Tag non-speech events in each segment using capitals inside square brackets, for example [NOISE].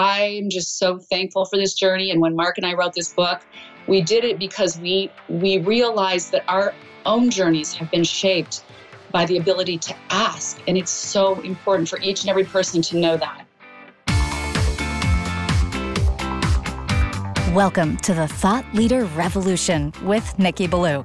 I'm just so thankful for this journey. And when Mark and I wrote this book, we did it because we we realized that our own journeys have been shaped by the ability to ask. And it's so important for each and every person to know that. Welcome to the Thought Leader Revolution with Nikki Ballou.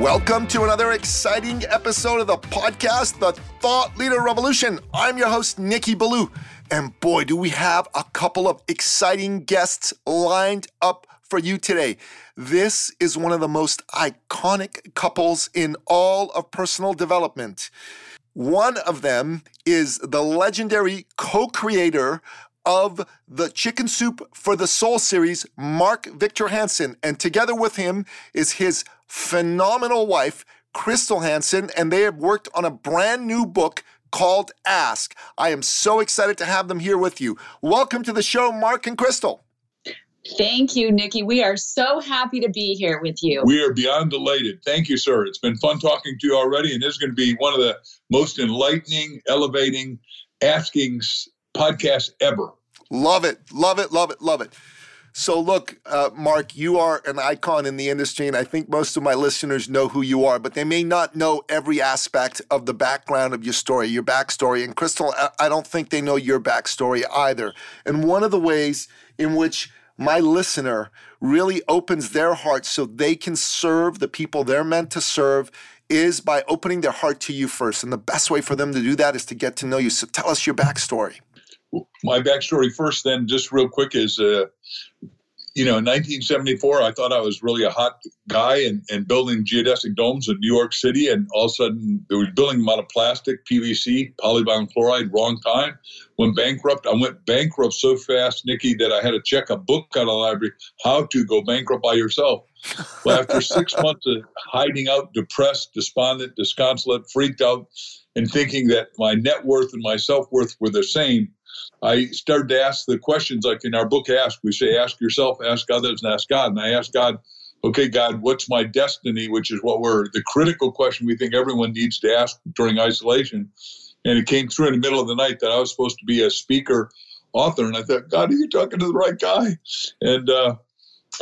Welcome to another exciting episode of the podcast, The Thought Leader Revolution. I'm your host, Nikki Ballou. And boy, do we have a couple of exciting guests lined up for you today. This is one of the most iconic couples in all of personal development. One of them is the legendary co creator of the Chicken Soup for the Soul series, Mark Victor Hansen. And together with him is his phenomenal wife, Crystal Hansen, and they have worked on a brand new book called Ask. I am so excited to have them here with you. Welcome to the show, Mark and Crystal. Thank you, Nikki. We are so happy to be here with you. We are beyond delighted. Thank you, sir. It's been fun talking to you already, and this is going to be one of the most enlightening, elevating, asking podcasts ever. Love it. Love it. Love it. Love it. So, look, uh, Mark, you are an icon in the industry, and I think most of my listeners know who you are, but they may not know every aspect of the background of your story, your backstory. And Crystal, I don't think they know your backstory either. And one of the ways in which my listener really opens their heart so they can serve the people they're meant to serve is by opening their heart to you first. And the best way for them to do that is to get to know you. So, tell us your backstory my backstory first, then, just real quick, is uh, you know, in 1974, I thought I was really a hot guy and, and building geodesic domes in New York City. And all of a sudden, they were building them out of plastic, PVC, polyvinyl chloride, wrong time. Went bankrupt. I went bankrupt so fast, Nikki, that I had to check a book out of the library, How to Go Bankrupt by Yourself. Well, after [LAUGHS] six months of hiding out, depressed, despondent, disconsolate, freaked out, and thinking that my net worth and my self worth were the same, I started to ask the questions like in our book, Ask. We say, ask yourself, ask others, and ask God. And I asked God, okay, God, what's my destiny? Which is what we're the critical question we think everyone needs to ask during isolation. And it came through in the middle of the night that I was supposed to be a speaker, author. And I thought, God, are you talking to the right guy? And uh,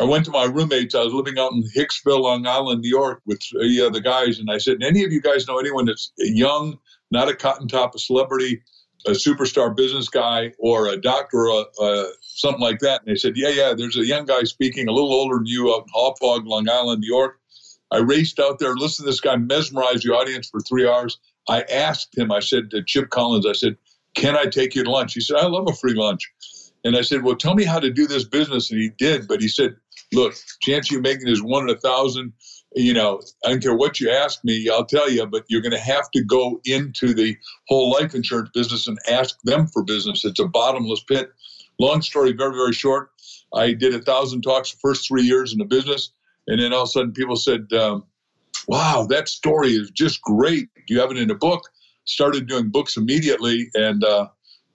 I went to my roommates. I was living out in Hicksville, Long Island, New York, with three other guys. And I said, any of you guys know anyone that's young, not a cotton top, a celebrity? A superstar business guy or a doctor or uh, something like that. And they said, yeah, yeah, there's a young guy speaking, a little older than you out in Hauppauge, Long Island, New York. I raced out there, listened to this guy mesmerize the audience for three hours. I asked him, I said to Chip Collins, I said, can I take you to lunch? He said, I love a free lunch. And I said, well, tell me how to do this business. And he did, but he said, look, chance you making is one in a thousand you know, I don't care what you ask me, I'll tell you, but you're going to have to go into the whole life insurance business and ask them for business. It's a bottomless pit. Long story, very, very short. I did a thousand talks the first three years in the business. And then all of a sudden people said, um, wow, that story is just great. Do you have it in a book? Started doing books immediately. And uh,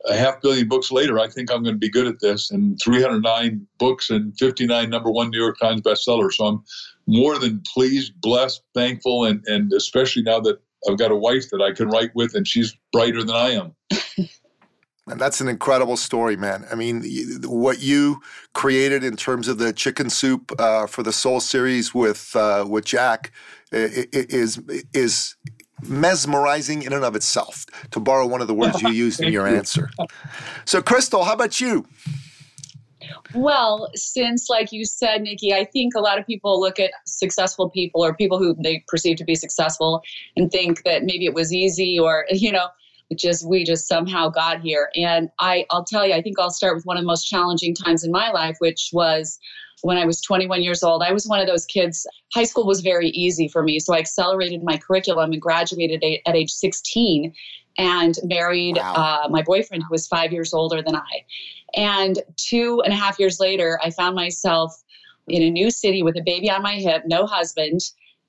a half billion books later, I think I'm going to be good at this. And 309 books and 59 number one New York Times bestsellers. So I'm more than pleased, blessed, thankful, and, and especially now that I've got a wife that I can write with and she's brighter than I am. [LAUGHS] And that's an incredible story, man. I mean, what you created in terms of the chicken soup uh, for the Soul series with uh, with Jack is is mesmerizing in and of itself. To borrow one of the words you [LAUGHS] used in your answer. So, Crystal, how about you? Well, since, like you said, Nikki, I think a lot of people look at successful people or people who they perceive to be successful and think that maybe it was easy or, [LAUGHS] you know, just we just somehow got here. And I, I'll tell you, I think I'll start with one of the most challenging times in my life, which was when I was 21 years old. I was one of those kids. High school was very easy for me, so I accelerated my curriculum and graduated at age 16 and married wow. uh, my boyfriend who was five years older than I. And two and a half years later, I found myself in a new city with a baby on my hip, no husband,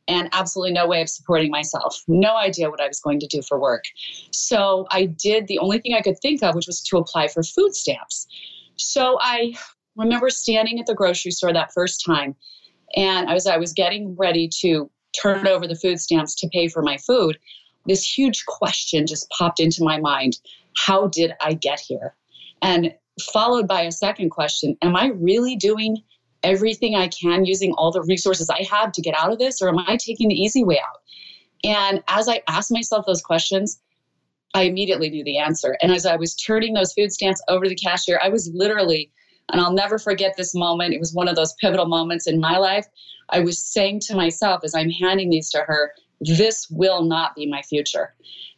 and absolutely no way of supporting myself. No idea what I was going to do for work. So I did the only thing I could think of, which was to apply for food stamps. So I remember standing at the grocery store that first time, and I was I was getting ready to turn over the food stamps to pay for my food. This huge question just popped into my mind: How did I get here? And followed by a second question: Am I really doing everything I can using all the resources I have to get out of this, or am I taking the easy way out? And as I asked myself those questions, I immediately knew the answer. And as I was turning those food stamps over to the cashier, I was literally, and I'll never forget this moment, it was one of those pivotal moments in my life. I was saying to myself as I'm handing these to her, this will not be my future.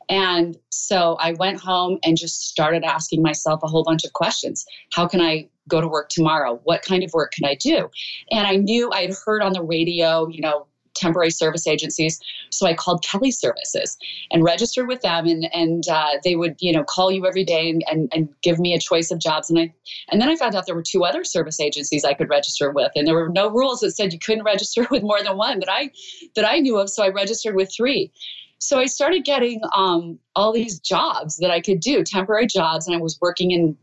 And so I went home and just started asking myself a whole bunch of questions. How can I go to work tomorrow? What kind of work can I do? And I knew I had heard on the radio, you know, temporary service agencies. So I called Kelly Services and registered with them, and and uh, they would you know call you every day and, and and give me a choice of jobs. And I and then I found out there were two other service agencies I could register with, and there were no rules that said you couldn't [LAUGHS] register with more than one that I that I knew of. So I registered with three. So I started getting um, all these jobs that I could do, temporary jobs, and I was working in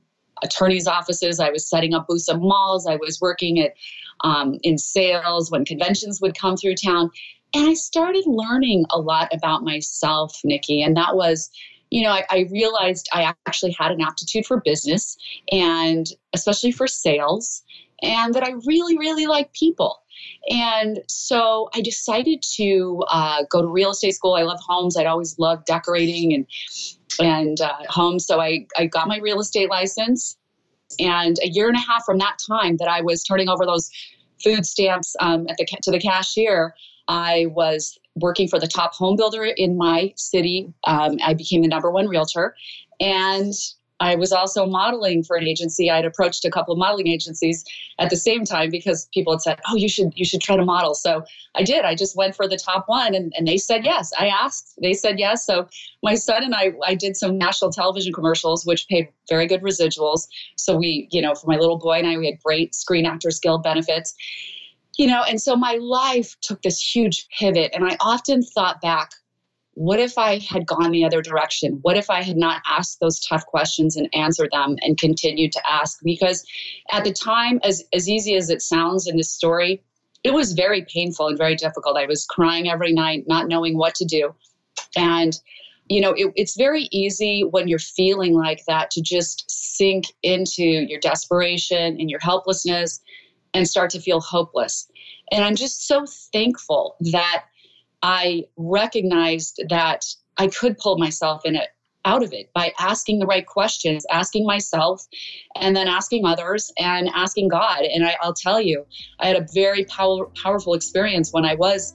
attorneys' offices. I was setting up booths at malls. I was working at um, in sales when conventions would come through town, and I started learning a lot about myself, Nikki. And that was, you know, I, I realized I actually had an aptitude for business, and especially for sales, and that I really, really like people. And so I decided to uh, go to real estate school. I love homes. I'd always loved decorating and and uh, homes. So I, I got my real estate license. And a year and a half from that time that I was turning over those food stamps um, at the to the cashier, I was working for the top home builder in my city. Um, I became the number one realtor, and I was also modeling for an agency. I'd approached a couple of modeling agencies at the same time because people had said, "Oh, you should you should try to model." So I did. I just went for the top one, and, and they said yes. I asked, they said yes. So my son and I I did some national television commercials, which paid very good residuals. So we, you know, for my little boy and I, we had great Screen Actors Guild benefits. You know, and so my life took this huge pivot, and I often thought back what if I had gone the other direction? What if I had not asked those tough questions and answered them and continued to ask? Because at the time, as, as easy as it sounds in this story, it was very painful and very difficult. I was crying every night, not knowing what to do. And, you know, it, it's very easy when you're feeling like that to just sink into your desperation and your helplessness and start to feel hopeless. And I'm just so thankful that I recognized that I could pull myself in it out of it by asking the right questions, asking myself, and then asking others and asking God. And I, will tell you, I had a very power, powerful experience when I was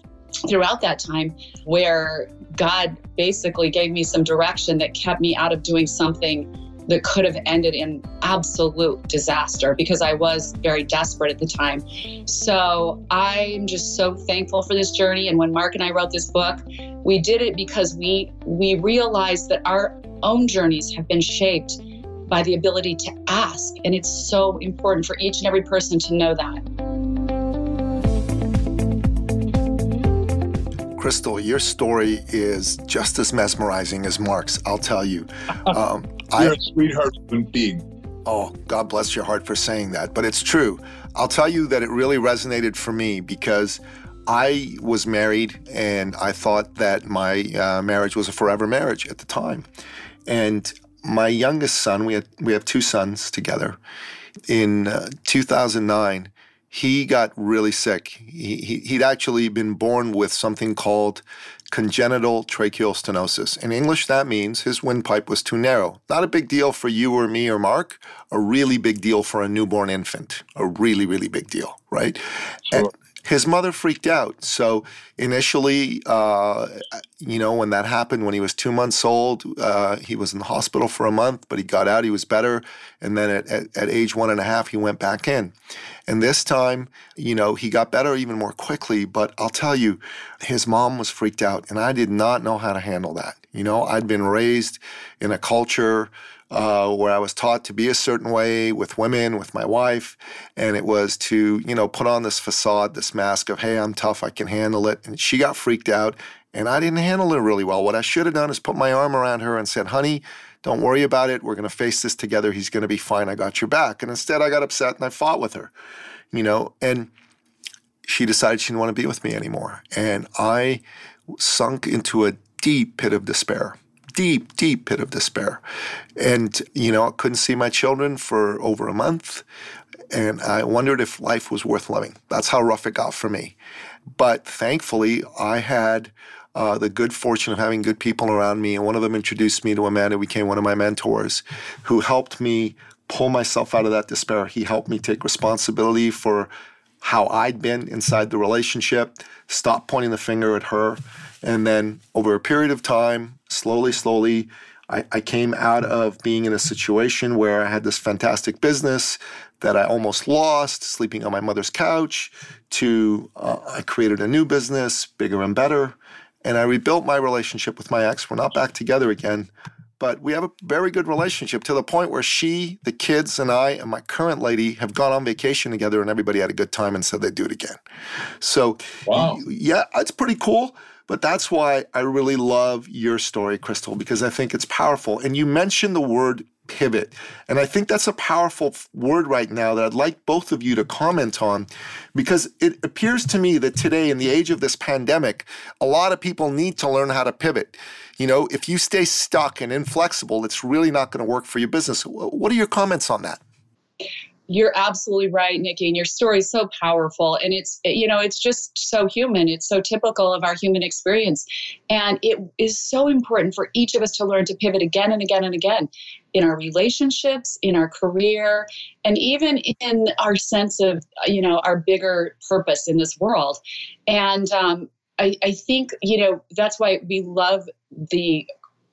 throughout that time where God basically gave me some direction that kept me out of doing something that could have ended in absolute disaster because I was very desperate at the time. So I'm just so thankful for this journey. And when Mark and I wrote this book, we did it because we we realized that our own journeys have been shaped by the ability to ask. And it's so important for each and every person to know that. Crystal, your story is just as mesmerizing as Mark's, I'll tell you. [LAUGHS] Um, You're I, a sweetheart human being. Oh, God bless your heart for saying that. But it's true. I'll tell you that it really resonated for me because I was married and I thought that my uh, marriage was a forever marriage at the time. And my youngest son, we, had, we have two sons together. In uh, 2009, he got really sick. He, he, he'd actually been born with something called congenital tracheal stenosis. In English, that means his windpipe was too narrow. Not a big deal for you or me or Mark, a really big deal for a newborn infant. A really, really big deal, right? Sure. And his mother freaked out. So initially, uh, you know, when that happened, when he was two months old, uh, he was in the hospital for a month, but he got out, he was better. And then at, at, at, age one and a half, he went back in. And this time, you know, he got better even more quickly. But I'll tell you, his mom was freaked out, and I did not know how to handle that. You know, I'd been raised in a culture uh, where I was taught to be a certain way with women, with my wife, and it was to you know put on this facade, this mask of hey, I'm tough, I can handle it. And she got freaked out, and I didn't handle it really well. What I should have done is put my arm around her and said, honey. Don't worry about it. We're going to face this together. He's going to be fine. I got your back. And instead, I got upset and I fought with her, you know, and she decided she didn't want to be with me anymore. And I sunk into a deep pit of despair deep, deep pit of despair. And, you know, I couldn't see my children for over a month. And I wondered if life was worth living. That's how rough it got for me. But thankfully, I had uh, the good fortune of having good people around me. And one of them introduced me to a man who became one of my mentors who helped me pull myself out of that despair. He helped me take responsibility for how I'd been inside the relationship, stop pointing the finger at her. And then over a period of time, slowly, slowly, I, I came out of being in a situation where I had this fantastic business that I almost lost, sleeping on my mother's couch, to uh, I created a new business, bigger and better. And I rebuilt my relationship with my ex. We're not back together again, but we have a very good relationship to the point where she, the kids, and I, and my current lady have gone on vacation together, and everybody had a good time and said they'd do it again. So, wow. yeah, it's pretty cool. But that's why I really love your story, Crystal, because I think it's powerful. And you mentioned the word pivot. And I think that's a powerful word right now that I'd like both of you to comment on because it appears to me that today, in the age of this pandemic, a lot of people need to learn how to pivot. You know, if you stay stuck and inflexible, it's really not going to work for your business. What are your comments on that? You're absolutely right nikki and your story is so powerful and it's you know it's just so human. It's so typical of our human experience and it is so important for each of us to learn to pivot again and again and again in our relationships in our career and even in our sense of you know our bigger purpose in this world. And um, I, I think you know that's why we love the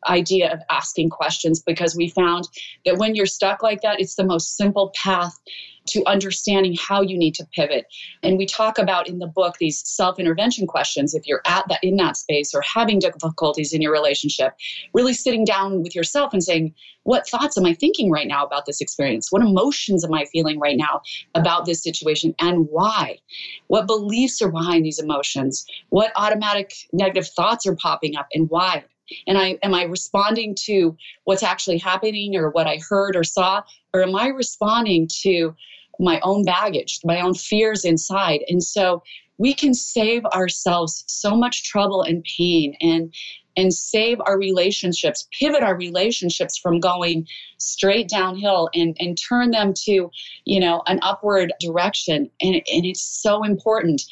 idea of asking questions because we found that when you're stuck like that, it's the most simple path to understanding how you need to pivot. And we talk about in the book these self-intervention questions if you're at that in that space or having difficulties in your relationship, really sitting down with yourself and saying, what thoughts am I thinking right now about this experience? What emotions am I feeling right now about this situation and why? What beliefs are behind these emotions? What automatic negative thoughts are popping up and why? And i am i responding to what's actually happening or what i heard or saw? Or am i responding to my own baggage my own fears inside? And so we can save ourselves so much trouble and pain and and save our relationships pivot our relationships from going straight downhill and and turn them to you know an upward direction. And, and it's so important.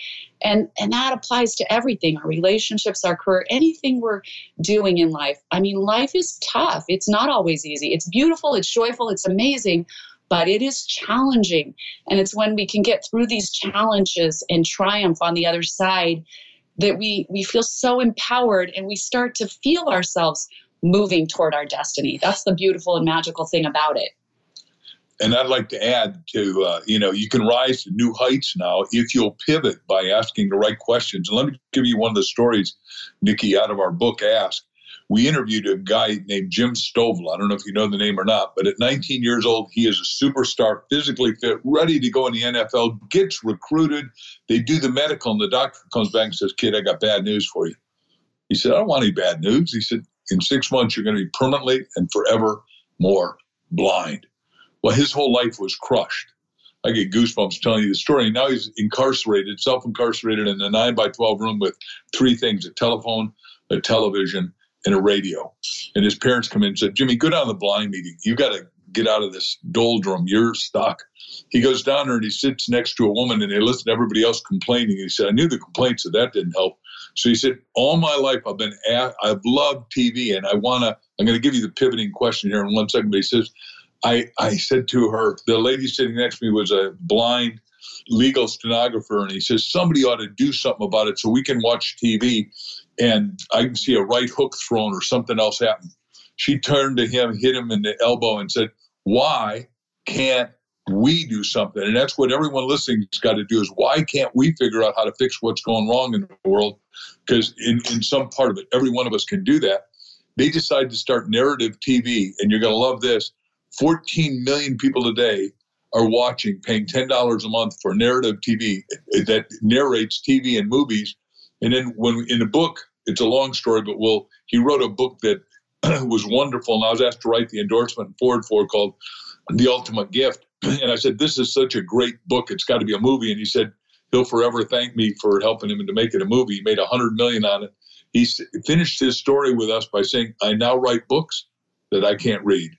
And and that applies to everything our relationships our career anything we're doing in life. I mean life is tough. It's not always easy. It's beautiful. It's joyful. It's amazing but it is challenging and it's when we can get through these challenges and triumph on the other side that we we feel so empowered and we start to feel ourselves moving toward our destiny that's the beautiful and magical thing about it and I'd like to add to, uh, you know, you can rise to new heights now if you'll pivot by asking the right questions. And let me give you one of the stories, Nikki, out of our book, Ask. We interviewed a guy named Jim Stovall. I don't know if you know the name or not, but at 19 years old, he is a superstar, physically fit, ready to go in the NFL, gets recruited. They do the medical, and the doctor comes back and says, Kid, I got bad news for you. He said, I don't want any bad news. He said, In six months, you're going to be permanently and forever more blind. Well, his whole life was crushed. I get goosebumps telling you the story. Now he's incarcerated, self incarcerated in a 9 by 12 room with three things a telephone, a television, and a radio. And his parents come in and said, Jimmy, go down to the blind meeting. You got to get out of this doldrum. You're stuck. He goes down there and he sits next to a woman and they listen to everybody else complaining. He said, I knew the complaints, so that didn't help. So he said, all my life I've been, at, I've loved TV and I want to, I'm going to give you the pivoting question here in one second. But he says, I, I said to her, the lady sitting next to me was a blind legal stenographer, and he says, somebody ought to do something about it so we can watch TV and I can see a right hook thrown or something else happen. She turned to him, hit him in the elbow, and said, Why can't we do something? And that's what everyone listening has got to do is why can't we figure out how to fix what's going wrong in the world? Because in, in some part of it, every one of us can do that. They decided to start narrative TV, and you're going to love this. 14 million people today are watching, paying $10 a month for narrative TV that narrates TV and movies. And then when in the book, it's a long story, but well, he wrote a book that [CLEARS THROAT] was wonderful, and I was asked to write the endorsement foreword for it, called "The Ultimate Gift." [CLEARS THROAT] And I said, "This is such a great book; it's got to be a movie." And he said, "He'll forever thank me for helping him to make it a movie." He made a hundred million on it. He finished his story with us by saying, "I now write books that I can't read,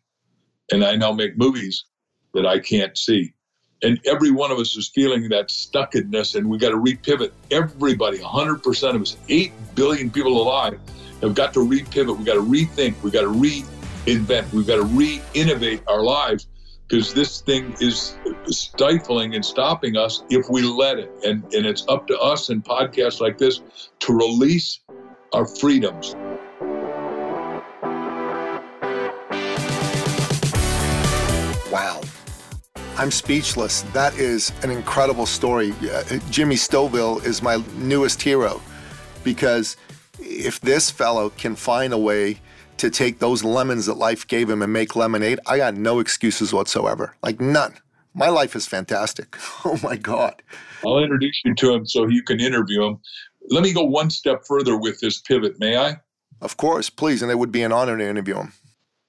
and I now make movies that I can't see." And every one of us is feeling that stuckedness, and we got to repivot. Everybody, 100% of us, 8 billion people alive, have got to repivot. We got to rethink. We got to reinvent. We've got to re-innovate our lives because this thing is stifling and stopping us if we let it. And and it's up to us in podcasts like this to release our freedoms. I'm speechless. That is an incredible story. Uh, Jimmy Stovall is my newest hero because if this fellow can find a way to take those lemons that life gave him and make lemonade, I got no excuses whatsoever. Like none. My life is fantastic. [LAUGHS] Oh my God. I'll introduce you to him so you can interview him. Let me go one step further with this pivot, may I? Of course, please. And it would be an honor to interview him.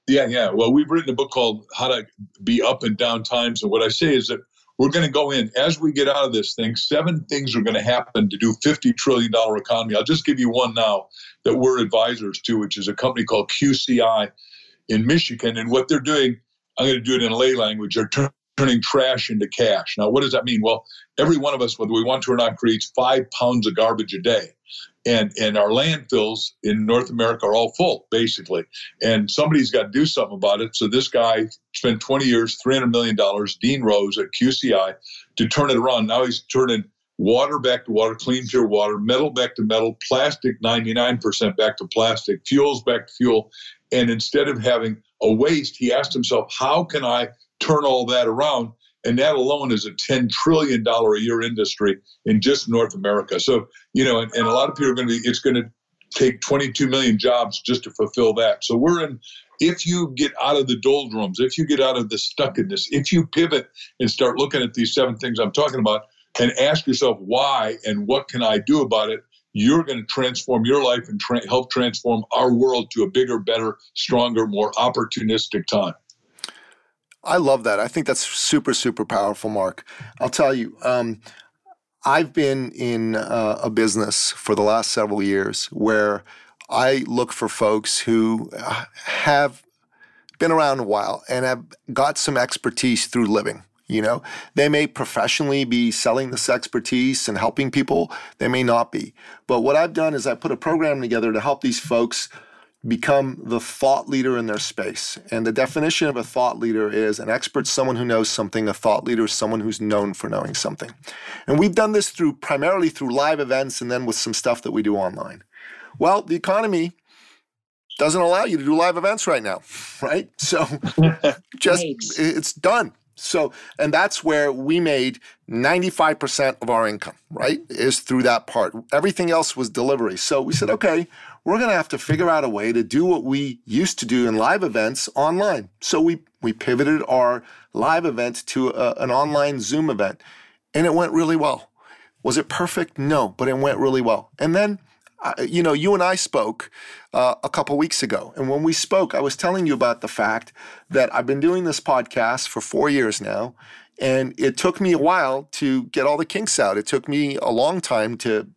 Yeah, yeah. Well, we've written a book called How to Be Up and Down Times. And what I say is that we're going to go in as we get out of this thing. Seven things are going to happen to do $50 trillion economy. I'll just give you one now that we're advisors to, which is a company called QCI in Michigan. And what they're doing, I'm going to do it in lay language, are turning trash into cash. Now, what does that mean? Well, every one of us, whether we want to or not, creates five pounds of garbage a day and and our landfills in North America are all full basically, and somebody's got to do something about it. So this guy spent 20 years, 300 million dollars, Dean Rose at QCI, to turn it around. Now he's turning water back to water, clean pure water, metal back to metal, plastic 99% back to plastic, fuels back to fuel, and instead of having a waste, he asked himself, how can I turn all that around? and that alone is a $10 trillion a year industry in just North America. So, you know, and, and a lot of people are going to be, it's going to take 22 million jobs just to fulfill that. So we're in, if you get out of the doldrums, if you get out of the stuckedness, if you pivot and start looking at these seven things I'm talking about and ask yourself why and what can I do about it, you're going to transform your life and tra- help transform our world to a bigger, better, stronger, more opportunistic time. I love that. I think that's super, super powerful, Mark. I'll tell you, um, I've been in uh, a business for the last several years where I look for folks who uh, have been around a while and have got some expertise through living. You know, they may professionally be selling this expertise and helping people. They may not be. But what I've done is I put a program together to help these folks become the thought leader in their space. And the definition of a thought leader is an expert, someone who knows something. A thought leader is someone who's known for knowing something. And we've done this through primarily through live events and then with some stuff that we do online. Well, the economy doesn't allow you to do live events right now, [LAUGHS] right? So [LAUGHS] just it's done. So, and that's where we made 95% of our income, right? Is through that part. Everything else was delivery. So we said, okay, we're going to have to figure out a way to do what we used to do in live events online. So we, we pivoted our live event to a, an online Zoom event, and it went really well. Was it perfect? No, but it went really well. And then, uh, you know, you and I spoke uh, a couple weeks ago. And when we spoke, I was telling you about the fact that I've been doing this podcast for four years now. And it took me a while to get all the kinks out. It took me a long time to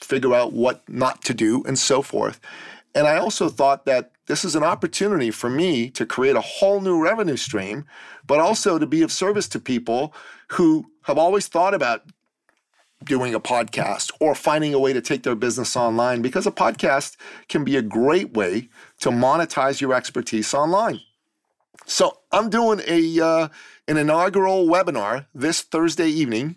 figure out what not to do, and so forth. And I also thought that this is an opportunity for me to create a whole new revenue stream, but also to be of service to people who have always thought about doing a podcast or finding a way to take their business online because a podcast can be a great way to monetize your expertise online. So I'm doing a uh, an inaugural webinar this Thursday evening,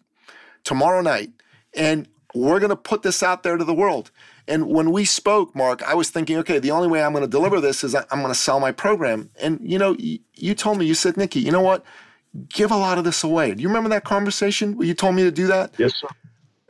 tomorrow night, and we're going to put this out there to the world. And when we spoke, Mark, I was thinking, okay, the only way I'm going to deliver this is I'm going to sell my program. And you know, you told me, you said, Nikki, you know what? Give a lot of this away. Do you remember that conversation where you told me to do that? Yes, sir.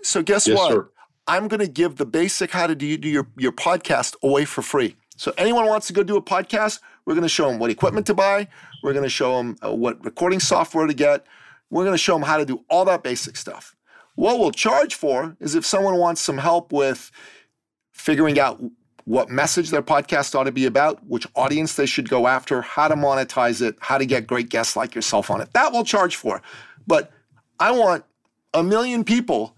So guess yes, what? Sir. I'm going to give the basic how to do, do your, your podcast away for free. So anyone wants to go do a podcast, we're going to show them what equipment to buy. We're going to show them uh, what recording software to get. We're going to show them how to do all that basic stuff. What we'll charge for is if someone wants some help with figuring out what message their podcast ought to be about, which audience they should go after, how to monetize it, how to get great guests like yourself on it. That we'll charge for. But I want a million people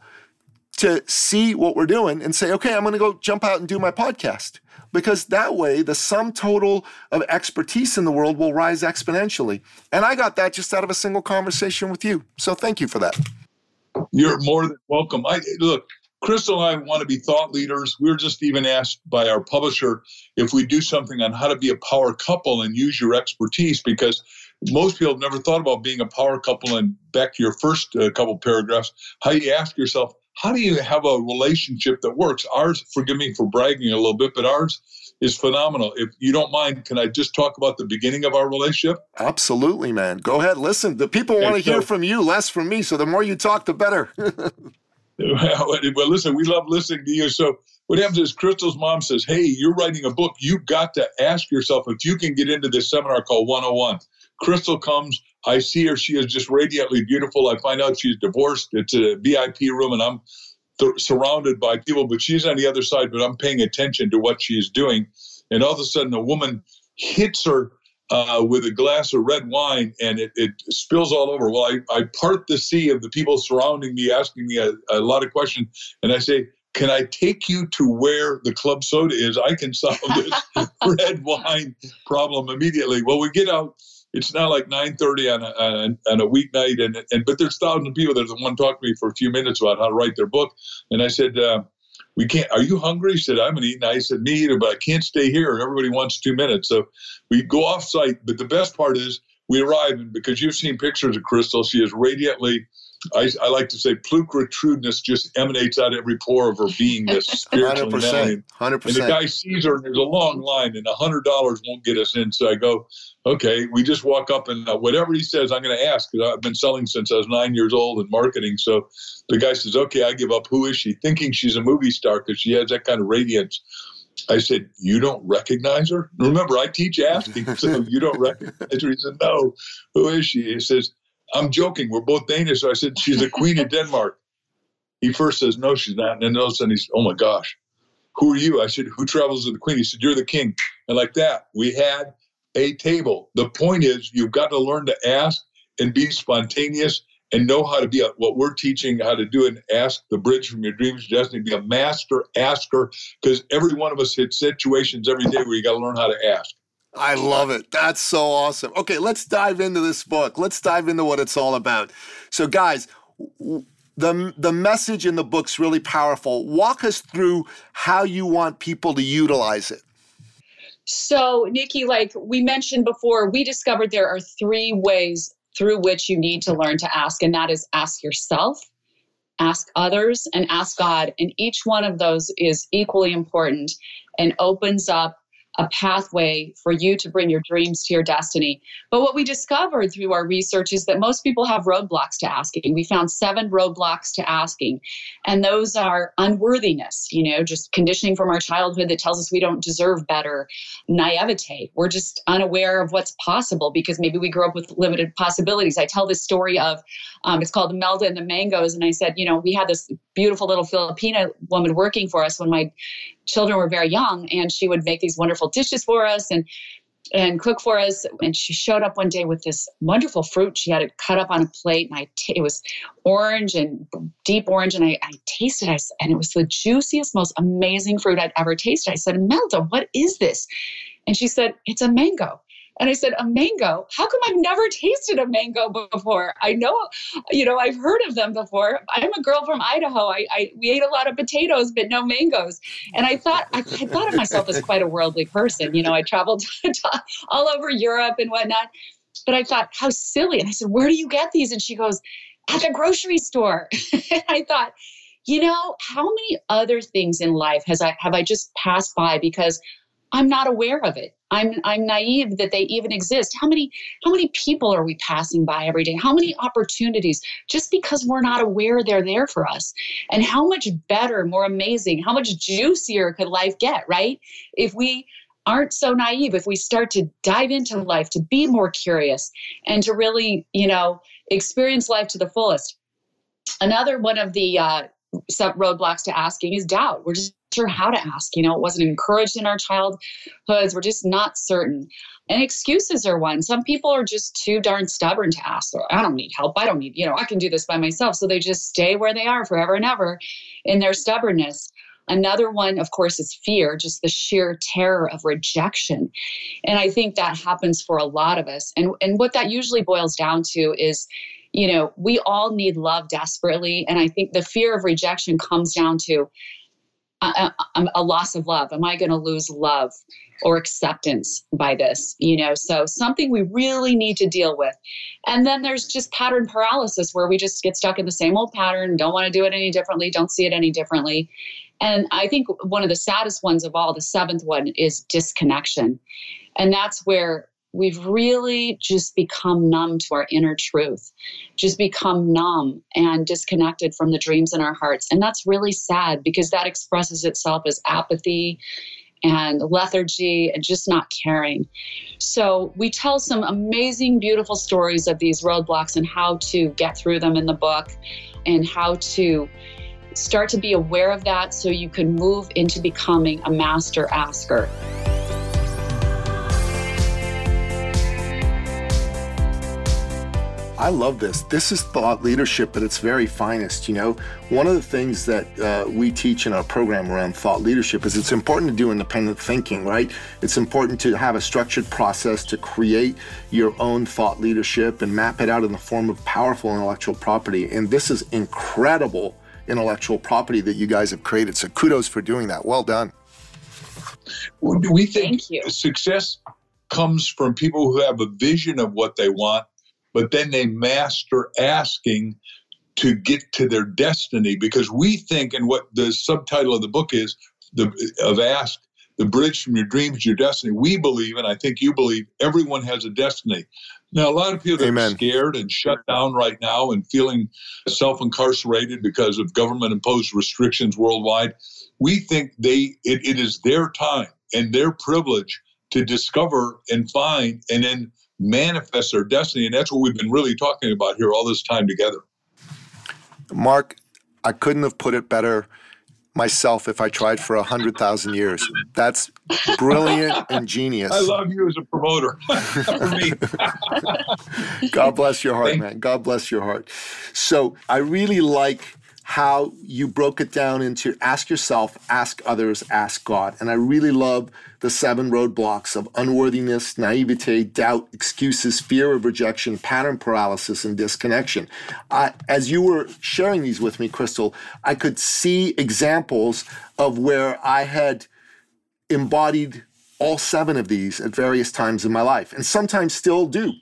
to see what we're doing and say, okay, I'm going to go jump out and do my podcast. Because that way, the sum total of expertise in the world will rise exponentially. And I got that just out of a single conversation with you. So thank you for that. You're more than welcome. I look, Crystal and I want to be thought leaders. We are just even asked by our publisher if we do something on how to be a power couple and use your expertise because most people have never thought about being a power couple. And back to your first uh, couple paragraphs, how you ask yourself, how do you have a relationship that works? Ours, forgive me for bragging a little bit, but ours is phenomenal. If you don't mind, can I just talk about the beginning of our relationship? Absolutely, man. Go ahead. Listen, the people want to so, hear from you, less from me. So the more you talk, the better. [LAUGHS] well, listen, we love listening to you. So what happens is Crystal's mom says, Hey, you're writing a book. You've got to ask yourself if you can get into this seminar called 101. Crystal comes. I see her. She is just radiantly beautiful. I find out she's divorced. It's a VIP room, and I'm th- surrounded by people, but she's on the other side, but I'm paying attention to what she's doing. And all of a sudden, a woman hits her uh, with a glass of red wine and it, it, spills all over. Well, I, I part the sea of the people surrounding me, asking me a, a lot of questions. And I say, can I take you to where the club soda is? I can solve this [LAUGHS] red wine problem immediately. Well, we get out it's not like 9.30 on a, on, on a weeknight and, and but there's thousands of people that want to talk to me for a few minutes about how to write their book and i said uh, we can't are you hungry? He said i'm to eat i said me either but i can't stay here. Everybody wants two minutes. So we go off site but the best part is we arrive and because you've seen pictures of crystal she is radiantly I, I, like to say pulchritudinous just emanates out of every pore of her beingness spiritually 100%, 100%. And the guy sees her and there's a long line and a hundred dollars won't get us in. So I go, okay, we just walk up and uh, whatever he says, I'm going to ask because I've been selling since I was nine years old in marketing. So the guy says, okay, I give up. Who is she? Thinking she's a movie star because she has that kind of radiance. I said, You don't recognize her? Remember, I teach asking, so you don't recognize her. He said, No. Who is she? He says, I'm joking. We're both Danish. So I said, She's the queen of Denmark. He first says, No, she's not. And then all of a sudden he's, Oh my gosh, who are you? I said, Who travels with the queen? He said, You're the king. And like that, we had a table. The point is, you've got to learn to ask and be spontaneous and know how to be a, what we're teaching how to do and ask the bridge from your dreams to destiny. Be a master asker because every one of us hit situations every day where you got to learn how to ask. I love it. That's so awesome. Okay, let's dive into this book. Let's dive into what it's all about. So, guys, the the message in the book's really powerful. Walk us through how you want people to utilize it. So, Nikki, like we mentioned before, we discovered there are three ways through which you need to learn to ask, and that is ask yourself, ask others, and ask God. And each one of those is equally important and opens up a pathway for you to bring your dreams to your destiny. But what we discovered through our research is that most people have roadblocks to asking. We found seven roadblocks to asking, and those are unworthiness, you know, just conditioning from our childhood that tells us we don't deserve better, naivete. We're just unaware of what's possible because maybe we grew up with limited possibilities. I tell this story of um, it's called Melda and the Mangoes, and I said, you know, we had this beautiful little Filipina woman working for us when my children were very young and she would make these wonderful dishes for us and and cook for us. And she showed up one day with this wonderful fruit she had it cut up on a plate and I t- it was orange and deep orange and I, I tasted it. And it was the juiciest most amazing fruit I'd ever tasted. I said Melda what is this? And she said it's a mango and I said, a mango? How come I've never tasted a mango before? I know, you know, I've heard of them before. I'm a girl from Idaho. I, I we ate a lot of potatoes, but no mangoes. And I thought, I, I thought of myself as quite a worldly person. You know, I traveled [LAUGHS] all over Europe and whatnot. But I thought, how silly. And I said, where do you get these? And she goes, at the grocery store. [LAUGHS] and I thought, you know, how many other things in life has I have I just passed by because I'm not aware of it. I'm I'm naive that they even exist. How many how many people are we passing by every day? How many opportunities just because we're not aware they're there for us? And how much better, more amazing, how much juicier could life get, right? If we aren't so naive if we start to dive into life to be more curious and to really you know experience life to the fullest another one of the uh, roadblocks to asking is doubt we're just sure how to ask you know it wasn't encouraged in our childhoods we're just not certain and excuses are one some people are just too darn stubborn to ask i don't need help i don't need you know i can do this by myself so they just stay where they are forever and ever in their stubbornness Another one, of course, is fear, just the sheer terror of rejection. And I think that happens for a lot of us. And, and what that usually boils down to is, you know, we all need love desperately. And I think the fear of rejection comes down to a, a, loss of love. Am I going to lose love or acceptance by this? You know, so something we really need to deal with. And then there's just pattern paralysis where we just get stuck in the same old pattern, don't want to do it any differently, don't see it any differently. And I think one of the saddest ones of all, the seventh one, is disconnection. And that's where we've really just become numb to our inner truth, just become numb and disconnected from the dreams in our hearts. And that's really sad because that expresses itself as apathy and lethargy and just not caring. So, we tell some amazing, beautiful stories of these roadblocks and how to get through them in the book and how to Start to be aware of that so you can move into becoming a master asker. I love this. This is thought leadership at its very finest. You know, one of the things that uh, we teach in our program around thought leadership is it's important to do independent thinking, right? It's important to have a structured process to create your own thought leadership and map it out in the form of powerful intellectual property. And this is incredible intellectual property that you guys have created. So kudos for doing that. Well done. We think success comes from people who have a vision of what they want, but then they master asking to get to their destiny because we think and what the subtitle of the book is the of ask the bridge from your dreams to your destiny we believe and i think you believe everyone has a destiny now, a lot of people Amen. are scared and shut down right now and feeling self incarcerated because of government imposed restrictions worldwide. We think they it, it is their time and their privilege to discover and find and then manifest their destiny. And that's what we've been really talking about here all this time together. Mark, I couldn't have put it better myself if I tried for a hundred thousand years. That's brilliant and genius. I love you as a promoter. [LAUGHS] [LAUGHS] God bless your heart, man. God bless your heart. So I really like how you broke it down into ask yourself, ask others, ask God. And I really love the seven roadblocks of unworthiness, naivete, doubt, excuses, fear of rejection, pattern paralysis, and disconnection. As you were sharing these with me, Crystal, I could see examples of where I had embodied all seven of these at various times in my life, and sometimes still do.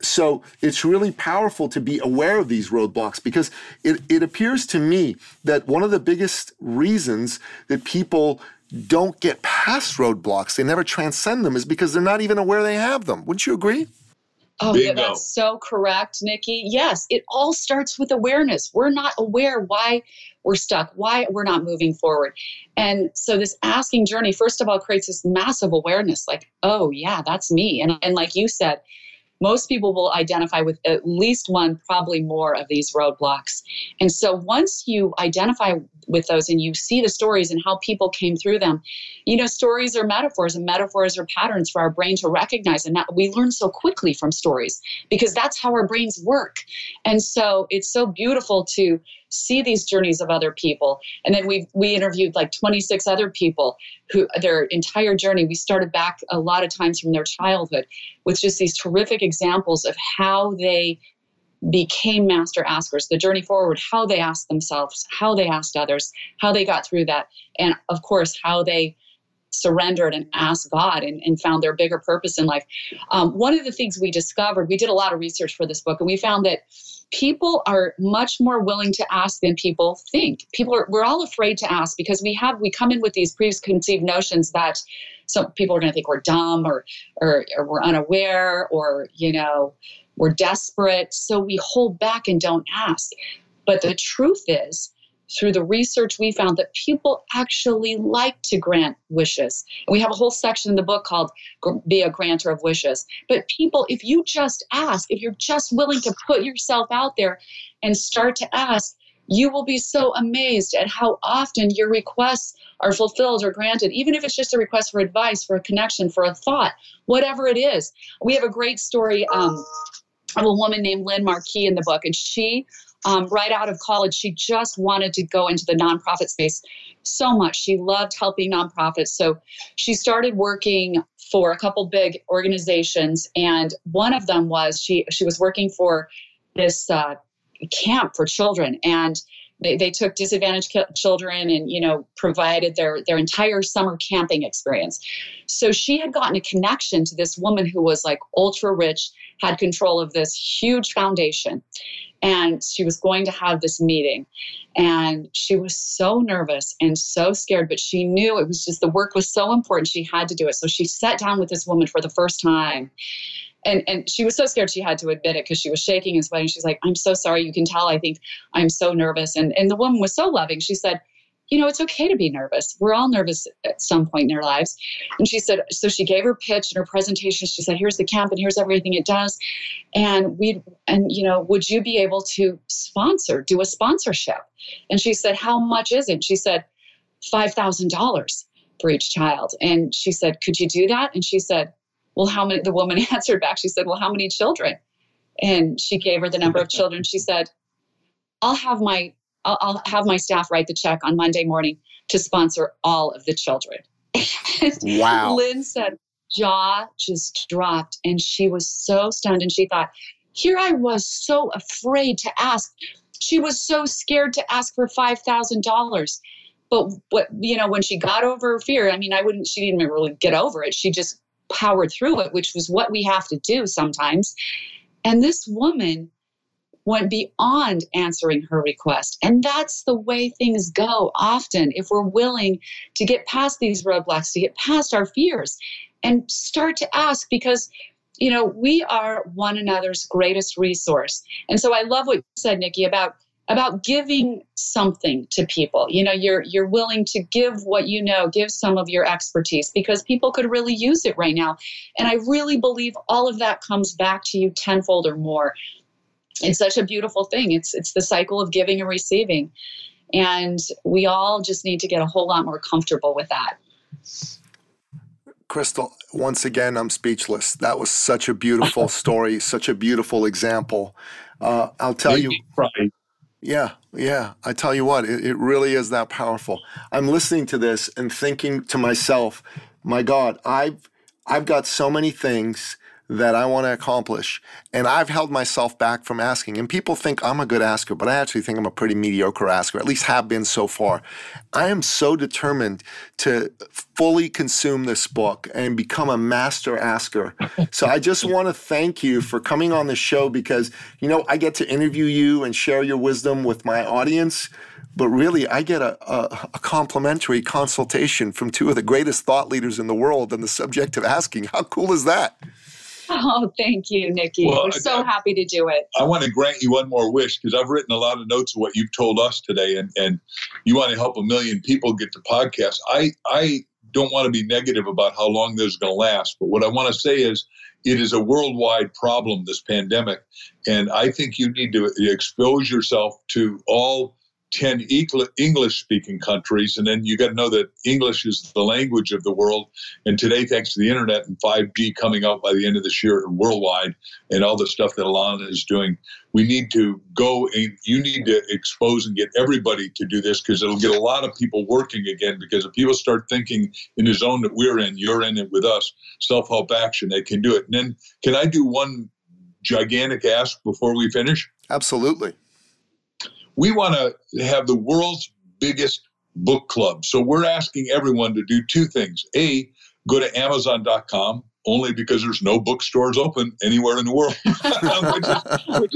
So it's really powerful to be aware of these roadblocks because it, it appears to me that one of the biggest reasons that people don't get past roadblocks, they never transcend them, is because they're not even aware they have them. Wouldn't you agree? Oh, Bingo. yeah, that's so correct, Nikki. Yes, it all starts with awareness. We're not aware why we're stuck, why we're not moving forward. And so this asking journey, first of all, creates this massive awareness like, oh, yeah, that's me. And, and like you said, most people will identify with at least one, probably more of these roadblocks. And so once you identify with those and you see the stories and how people came through them, you know, stories are metaphors and metaphors are patterns for our brain to recognize. And we learn so quickly from stories because that's how our brains work. And so it's so beautiful to see these journeys of other people. And then we we interviewed like 26 other people who their entire journey. We started back a lot of times from their childhood with just these terrific examples of how they became master askers, the journey forward, how they asked themselves, how they asked others, how they got through that, and of course, how they surrendered and asked God and, and found their bigger purpose in life. Um, one of the things we discovered, we did a lot of research for this book, and we found that people are much more willing to ask than people think. People are, we're all afraid to ask because we have, we come in with these preconceived notions that some people are going to think we're dumb or, or, or we're unaware or, you know, we're desperate. So we hold back and don't ask. But the truth is, through the research we found that people actually like to grant wishes. We have a whole section in the book called Be a Granter of Wishes. But people, if you just ask, if you're just willing to put yourself out there and start to ask, you will be so amazed at how often your requests are fulfilled or granted, even if it's just a request for advice, for a connection, for a thought, whatever it is. We have a great story um, of a woman named Lynn Marquis in the book, and she um, right out of college, she just wanted to go into the nonprofit space so much. She loved helping nonprofits. So she started working for a couple big organizations, and one of them was she she was working for this uh, camp for children, and they, they took disadvantaged children and you know provided their their entire summer camping experience. So she had gotten a connection to this woman who was like ultra rich had control of this huge foundation and she was going to have this meeting. And she was so nervous and so scared but she knew it was just the work was so important she had to do it. So she sat down with this woman for the first time and and she was so scared she had to admit it because she was shaking and sweating she's like i'm so sorry you can tell i think i'm so nervous and and the woman was so loving she said you know, it's okay to be nervous. We're all nervous at some point in our lives. And she said, so she gave her pitch and her presentation. She said, here's the camp and here's everything it does. And we, and, you know, would you be able to sponsor, do a sponsorship? And she said, how much is it? She said, $5,000 for each child. And she said, could you do that? And she said, well, how many, the woman [LAUGHS] answered back, she said, well, how many children? And she gave her the number of children. She said, I'll have my I'll, I'll have my staff write the check on Monday morning to sponsor all of the children. [LAUGHS] wow. Lynn said, jaw just dropped and she was so stunned and she thought, here I was so afraid to ask. She was so scared to ask for $5,000. But what, you know, when she got over her fear, I mean, I wouldn't, she didn't really get over it. She just powered through it, which was what we have to do sometimes. And this woman went beyond answering her request. And that's the way things go often if we're willing to get past these roadblocks, to get past our fears and start to ask because you know we are one another's greatest resource and so i love what you said nikki about about giving something to people you know you're you're willing to give what you know give some of your expertise because people could really use it right now and i really believe all of that comes back to you tenfold or more it's such a beautiful thing. It's it's the cycle of giving and receiving. And we all just need to get a whole lot more comfortable with that. Crystal, once again, I'm speechless. That was such a beautiful [LAUGHS] story, such a beautiful example. Uh, I'll tell you. Yeah, yeah. I tell you what, it, it really is that powerful. I'm listening to this and thinking to myself, my God, I've I've got so many things that I want to accomplish. And I've held myself back from asking. And people think I'm a good asker, but I actually think I'm a pretty mediocre asker, at least have been so far. I am so determined to fully consume this book and become a master asker. [LAUGHS] so I just want to thank you for coming on the show because, you know, I get to interview you and share your wisdom with my audience but really I get a, a, a, complimentary consultation from two of the greatest thought leaders in the world on the subject of asking. How cool is that? [LAUGHS] Oh, thank you, Nikki. Well, We're so I, happy to do it. I want to grant you one more wish because I've written a lot of notes of what you've told us today, and, and you want to help a million people get to podcasts. I, I don't want to be negative about how long this is going to last, but what I want to say is it is a worldwide problem, this pandemic. And I think you need to expose yourself to all 10 English speaking countries. And then you got to know that English is the language of the world. And today, thanks to the internet and 5G coming out by the end of this year worldwide and all the stuff that Alana is doing, we need to go and you need to expose and get everybody to do this because it'll get a lot of people working again. Because if people start thinking in the zone that we're in, you're in it with us, self help action, they can do it. And then, can I do one gigantic ask before we finish? Absolutely we want to have the world's biggest book club. So we're asking everyone to do two things. A, go to Amazon.com only because there's no bookstores open anywhere in the world, [LAUGHS] which, is, which,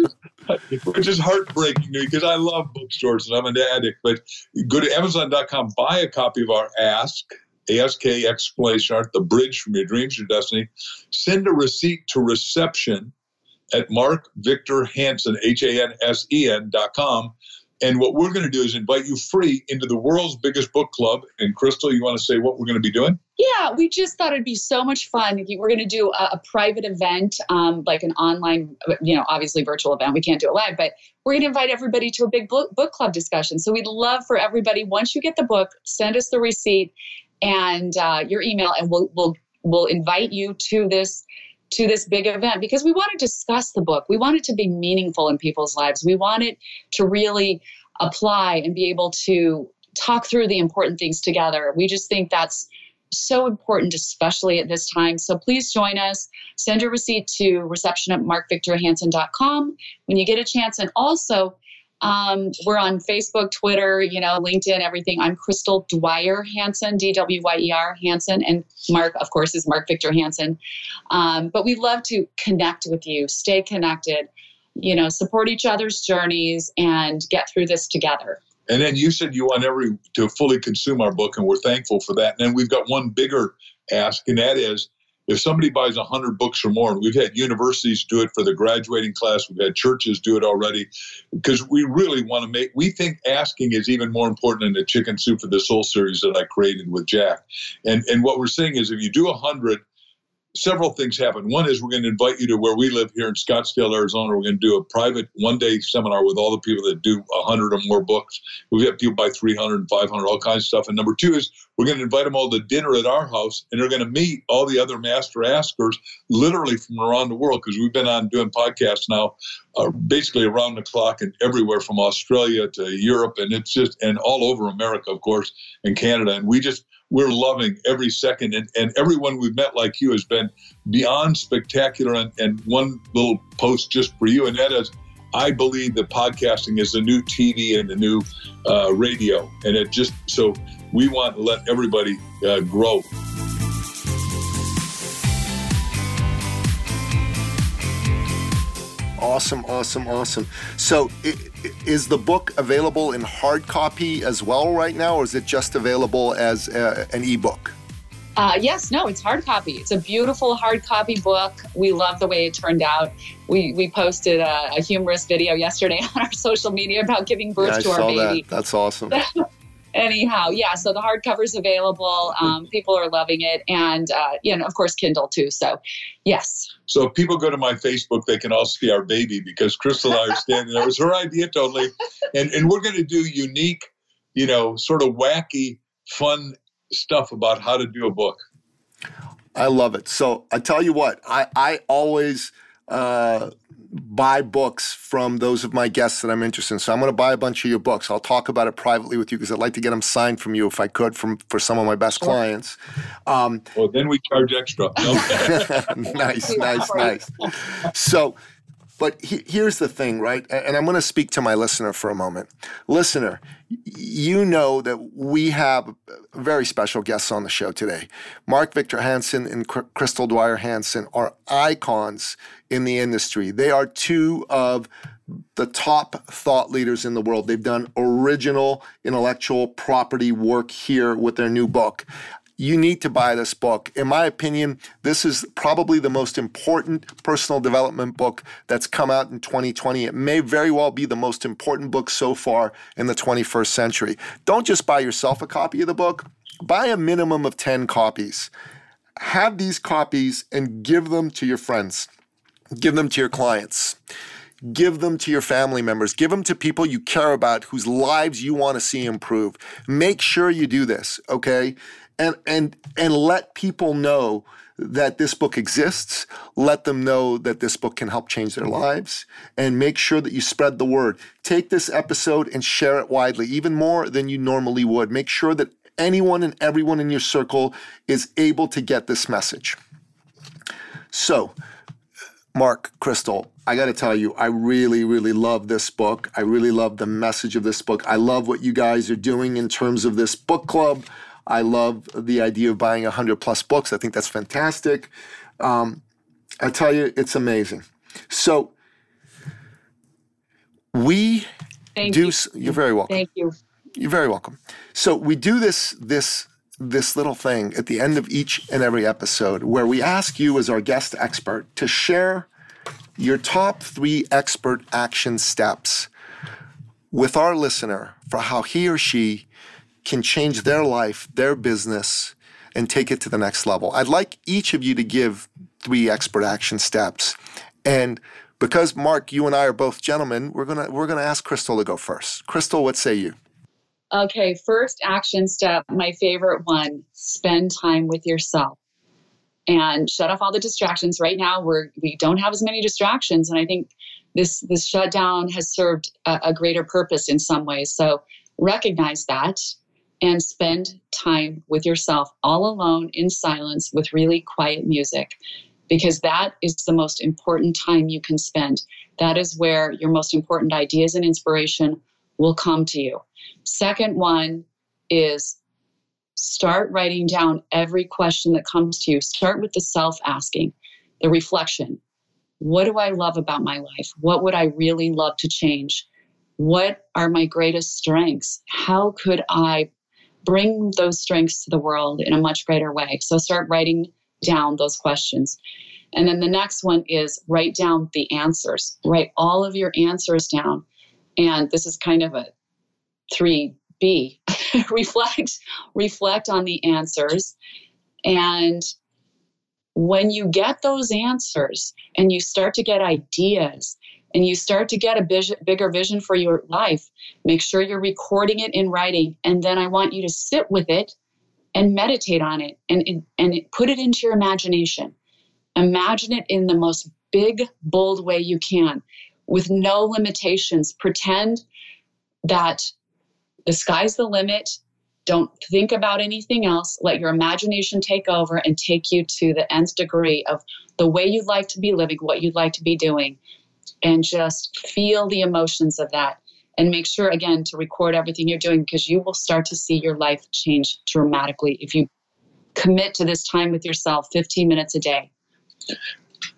is, which, is, heartbreaking to me because I love bookstores and I'm an addict. But go to Amazon.com, buy a copy of our Ask, ASK Explanation Art, The Bridge from Your Dreams to Your Destiny. Send a receipt to reception at Mark Victor Hansen, dot com. And what we're going to do is invite you free into the world's biggest book club. And Crystal, you want to say what we're going to be doing? Yeah, we just thought it'd be so much fun. We're going to do a, a private event, um, like an online, you know, obviously virtual event. We can't do it live, but we're going to invite everybody to a big book, book club discussion. So we'd love for everybody, once you get the book, send us the receipt and uh, your email, and we'll we'll we'll invite you to this to this big event because we want to discuss the book. We want it to be meaningful in people's lives. We want it to really apply and be able to talk through the important things together. We just think that's so important, especially at this time. So please join us. Send your receipt to reception at markvictorhansen.com when you get a chance. And also, um, we're on Facebook, Twitter, you know, LinkedIn, everything. I'm Crystal Dwyer Hansen, D W Y E R Hansen, and Mark, of course, is Mark Victor Hansen. Um, but we love to connect with you, stay connected, you know, support each other's journeys, and get through this together. And then you said you want every to fully consume our book, and we're thankful for that. And then we've got one bigger ask, and that is if somebody buys 100 books or more, we've had universities do it for the graduating class, we've had churches do it already, because we really want to make, we think asking is even more important than the Chicken Soup for the Soul series that I created with Jack. And, and what we're saying is if you do 100, several things happen. One is we're going to invite you to where we live here in Scottsdale, Arizona. We're going to do a private one day seminar with all the people that do 100 or more books. We've got people buy 300 and 500, all kinds of stuff. And number two is we're going to invite them all to dinner at our house, and they're going to meet all the other master askers literally from around the world because we've been on doing podcasts now uh, basically around the clock and everywhere from Australia to Europe. And it's just, and all over America, of course, and Canada. And we just, we're loving every second. And, and everyone we've met like you has been beyond spectacular. And, and one little post just for you, and that is, I believe that podcasting is the new TV and the new uh, radio. And it just, so we want to let everybody uh, grow. Awesome, awesome, awesome. So, is the book available in hard copy as well right now, or is it just available as a, an ebook? Uh, yes, no, it's hard copy. It's a beautiful hard copy book. We love the way it turned out. We we posted a, a humorous video yesterday [LAUGHS] on our social media about giving birth yeah, to our baby. That. That's awesome. [LAUGHS] anyhow, yeah. So the hardcover is available. Um, people are loving it, and uh, you know, of course, Kindle too. So, yes. So if people go to my Facebook, they can all see our baby because Crystal and I are standing there. It was her idea totally, and and we're going to do unique, you know, sort of wacky, fun stuff about how to do a book. I love it. So I tell you what, I I always. Uh, buy books from those of my guests that I'm interested in. So I'm going to buy a bunch of your books. I'll talk about it privately with you because I'd like to get them signed from you if I could from for some of my best clients. Um, well, then we charge extra. [LAUGHS] nice, nice, nice. So, but he, here's the thing, right? And I'm going to speak to my listener for a moment. Listener, you know that we have very special guests on the show today. Mark Victor Hansen and Crystal Dwyer Hansen are icons in the industry. They are two of the top thought leaders in the world. They've done original intellectual property work here with their new book you need to buy this book. In my opinion, this is probably the most important personal development book that's come out in 2020. It may very well be the most important book so far in the 21st century. Don't just buy yourself a copy of the book, buy a minimum of 10 copies. Have these copies and give them to your friends, give them to your clients give them to your family members, give them to people you care about whose lives you want to see improve. Make sure you do this, okay? And and and let people know that this book exists. Let them know that this book can help change their mm-hmm. lives and make sure that you spread the word. Take this episode and share it widely, even more than you normally would. Make sure that anyone and everyone in your circle is able to get this message. So, Mark Crystal, I got to tell you, I really, really love this book. I really love the message of this book. I love what you guys are doing in terms of this book club. I love the idea of buying 100 plus books. I think that's fantastic. Um, I tell you, it's amazing. So we Thank do. You. You're very welcome. Thank you. You're very welcome. So we do this this this little thing at the end of each and every episode where we ask you as our guest expert to share your top three expert action steps with our listener for how he or she can change their life, their business, and take it to the next level. I'd like each of you to give three expert action steps. And because Mark, you and I are both gentlemen, we're gonna we're gonna ask Crystal to go first. Crystal, what say you? Okay, first action step, my favorite one, spend time with yourself and shut off all the distractions. Right now, we're we don't have as many distractions, and I think this this shutdown has served a, a greater purpose in some ways. So recognize that and spend time with yourself all alone in silence with really quiet music because that is the most important time you can spend. That is where your most important ideas and inspiration will come to you. Second one is start writing down every question that comes to you. Start with the self asking, the reflection. What do I love about my life? What would I really love to change? What are my greatest strengths? How could I bring those strengths to the world in a much greater way? So start writing down those questions. And then the next one is write down the answers. Write all of your answers down. And this is kind of a 3B. [LAUGHS] reflect reflect on the answers and when you get those answers and you start to get ideas and you start to get a bigger vision for your life, make sure you're recording it in writing. And then I want you to sit with it and meditate on it and, and put it into your imagination. Imagine it in the most big, bold way you can with no limitations. Pretend that the sky's the limit. Don't think about anything else. Let your imagination take over and take you to the nth degree of the way you'd like to be living, what you'd like to be doing, and just feel the emotions of that. And make sure again to record everything you're doing because you will start to see your life change dramatically if you commit to this time with yourself 15 minutes a day.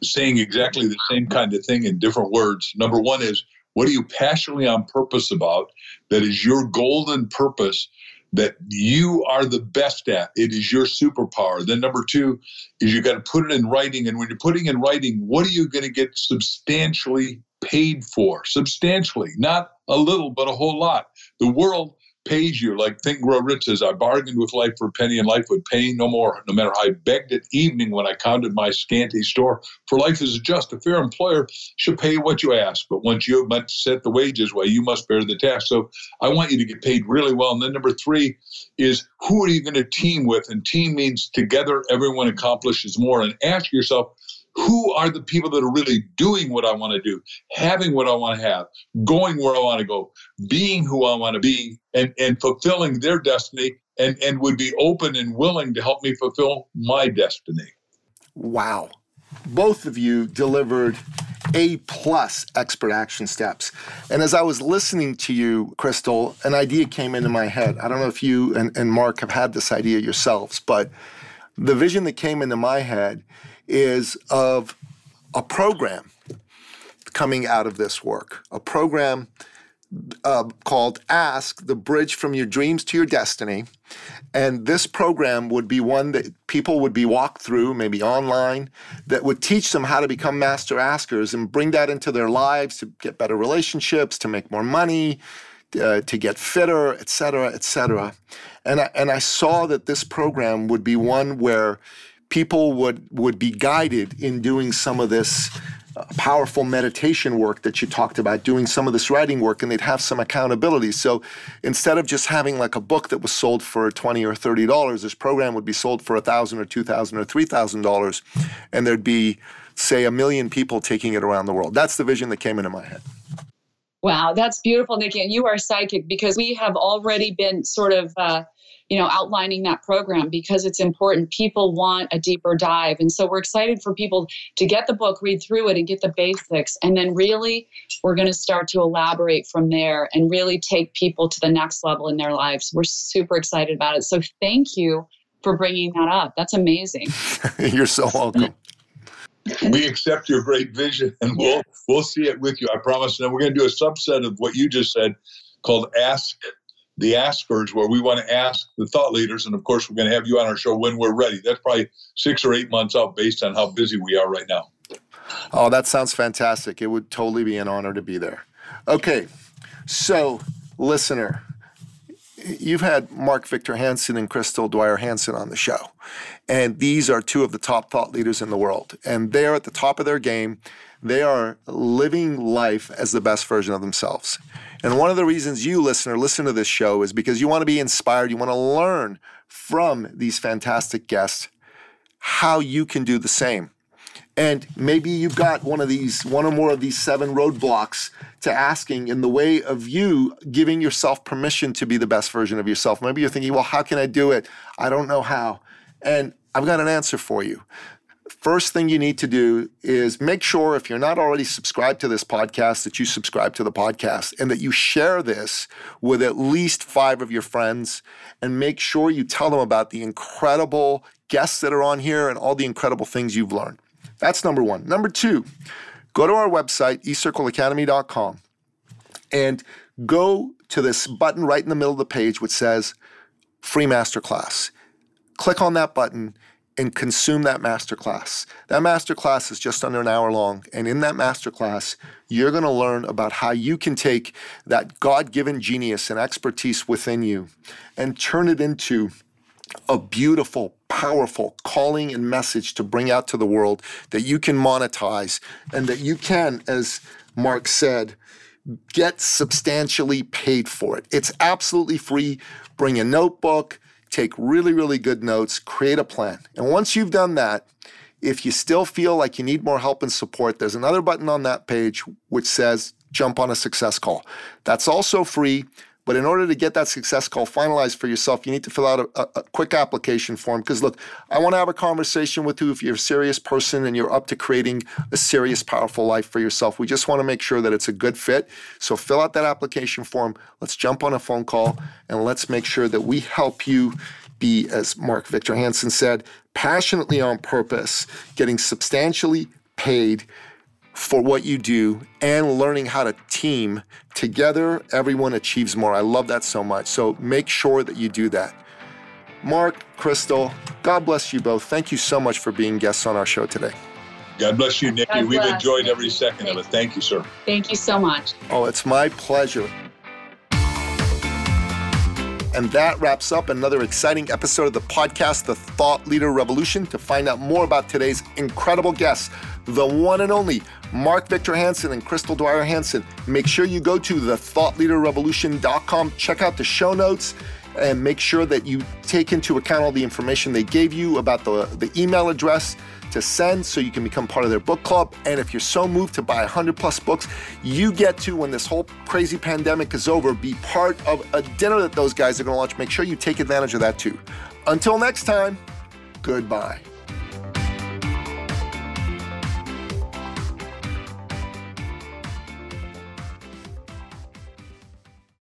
Saying exactly the same kind of thing in different words. Number one is what are you passionately on purpose about that is your golden purpose that you are the best at. It is your superpower. Then number two is you got to put it in writing. And when you're putting in writing, what are you going to get substantially paid for? Substantially, not a little, but a whole lot. The world pays you. Like Think Grow Rich says, I bargained with life for a penny, and life would pay no more, no matter how I begged at evening when I counted my scanty store. For life is just a fair employer should pay what you ask, but once you have set the wages, well, you must bear the task. So I want you to get paid really well. And then number three is who are you going to team with? And team means together everyone accomplishes more. And ask yourself, who are the people that are really doing what I want to do, having what I want to have, going where I want to go, being who I want to be, and, and fulfilling their destiny and, and would be open and willing to help me fulfill my destiny. Wow. Both of you delivered A plus expert action steps. And as I was listening to you, Crystal, an idea came into my head. I don't know if you and, and Mark have had this idea yourselves, but the vision that came into my head is of a program coming out of this work, a program uh, called Ask the Bridge from Your Dreams to Your Destiny. And this program would be one that people would be walked through, maybe online, that would teach them how to become master askers and bring that into their lives to get better relationships, to make more money, uh, to get fitter, et cetera, et cetera. And I, and I saw that this program would be one where people would would be guided in doing some of this uh, powerful meditation work that you talked about doing some of this writing work and they'd have some accountability. So instead of just having like a book that was sold for 20 or 30 dollars this program would be sold for a thousand or two thousand or three thousand dollars and there'd be say a million people taking it around the world. That's the vision that came into my head. Wow that's beautiful nikki and you are psychic because we have already been sort of uh, you know, outlining that program because it's important. People want a deeper dive. And so we're excited for people to get the book, read through it, and get the basics. And then really, we're going to start to elaborate from there and really take people to the next level in their lives. We're super excited about it. So thank you for bringing that up. That's amazing. [LAUGHS] You're so welcome. [LAUGHS] we accept your great vision and we'll yes. we'll see it with you. I promise. And we're going to do a subset of what you just said called Ask the askers where we want to ask the thought leaders and of course we're going to have you on our show when we're ready that's probably six or eight months out based on how busy we are right now oh that sounds fantastic it would totally be an honor to be there okay So, listener, you've had Mark Victor Hansen and Crystal Dwyer Hansen on the show. And these are two of the top thought leaders in the world. And they're at the top of their game. They are living life as the best version of themselves. And one of the reasons you, listener, listen to this show is because you want to be inspired. You want to learn from these fantastic guests how you can do the same. And maybe you've got one of these, one or more of these seven roadblocks to asking in the way of you giving yourself permission to be the best version of yourself. Maybe you're thinking, well, how can I do it? I don't know how. And I've got an answer for you. First thing you need to do is make sure if you're not already subscribed to this podcast that you subscribe to the podcast and that you share this with at least five of your friends and make sure you tell them about the incredible guests that are on here and all the incredible things you've learned. That's number one. Number two, go to our website, eCircleacademy.com, and go to this button right in the middle of the page which says free masterclass. Click on that button and consume that masterclass. That masterclass is just under an hour long. And in that masterclass, you're going to learn about how you can take that God given genius and expertise within you and turn it into a beautiful, powerful calling and message to bring out to the world that you can monetize and that you can, as Mark said, get substantially paid for it. It's absolutely free. Bring a notebook, take really, really good notes, create a plan. And once you've done that, if you still feel like you need more help and support, there's another button on that page which says jump on a success call. That's also free. But in order to get that success call finalized for yourself, you need to fill out a, a, a quick application form. Because look, I want to have a conversation with you if you're a serious person and you're up to creating a serious, powerful life for yourself. We just want to make sure that it's a good fit. So fill out that application form. Let's jump on a phone call and let's make sure that we help you be, as Mark Victor Hansen said, passionately on purpose, getting substantially paid for what you do and learning how to team together everyone achieves more. I love that so much. So make sure that you do that. Mark crystal god bless you both. Thank you so much for being guests on our show today. God bless you nikki. We've enjoyed every second of it. Thank you sir. Thank you so much. Oh it's my pleasure. And that wraps up another exciting episode of the podcast, The Thought Leader Revolution. To find out more about today's incredible guests, the one and only Mark Victor Hansen and Crystal Dwyer Hansen. Make sure you go to thethoughtleaderrevolution.com, check out the show notes, and make sure that you take into account all the information they gave you about the, the email address to send so you can become part of their book club. And if you're so moved to buy 100 plus books, you get to, when this whole crazy pandemic is over, be part of a dinner that those guys are going to launch. Make sure you take advantage of that too. Until next time, goodbye.